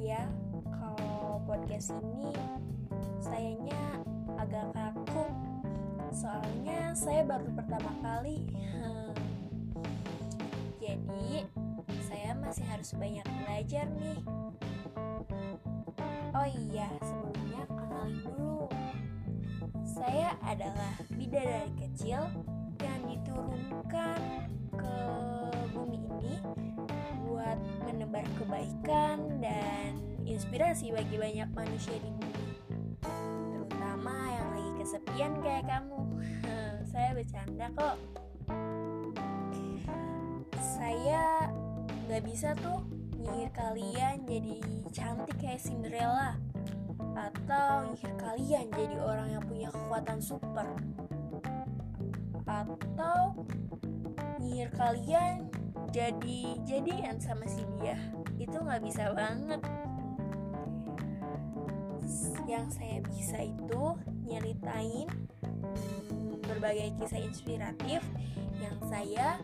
ya kalau podcast ini sayanya agak kaku. Soalnya saya baru pertama kali. Jadi saya masih harus banyak belajar nih. Oh iya sebelumnya kenalin dulu. Saya adalah bidadari kecil yang diturunkan kebaikan dan inspirasi bagi banyak manusia di bumi terutama yang lagi kesepian kayak kamu. Saya bercanda kok. Saya nggak bisa tuh nyihir kalian jadi cantik kayak Cinderella. Atau nyihir kalian jadi orang yang punya kekuatan super. Atau nyihir kalian jadi jadian sama si dia itu nggak bisa banget yang saya bisa itu nyeritain berbagai kisah inspiratif yang saya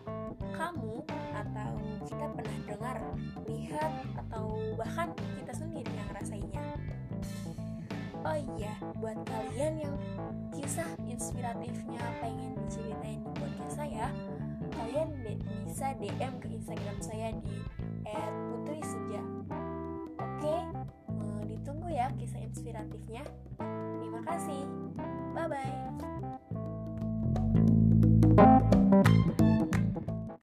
kamu atau kita pernah dengar, lihat atau bahkan kita sendiri yang rasainya. Oh iya, buat kalian yang kisah inspiratifnya bisa DM ke Instagram saya di @putriseja. Oke, ditunggu ya kisah inspiratifnya. Terima kasih. Bye bye.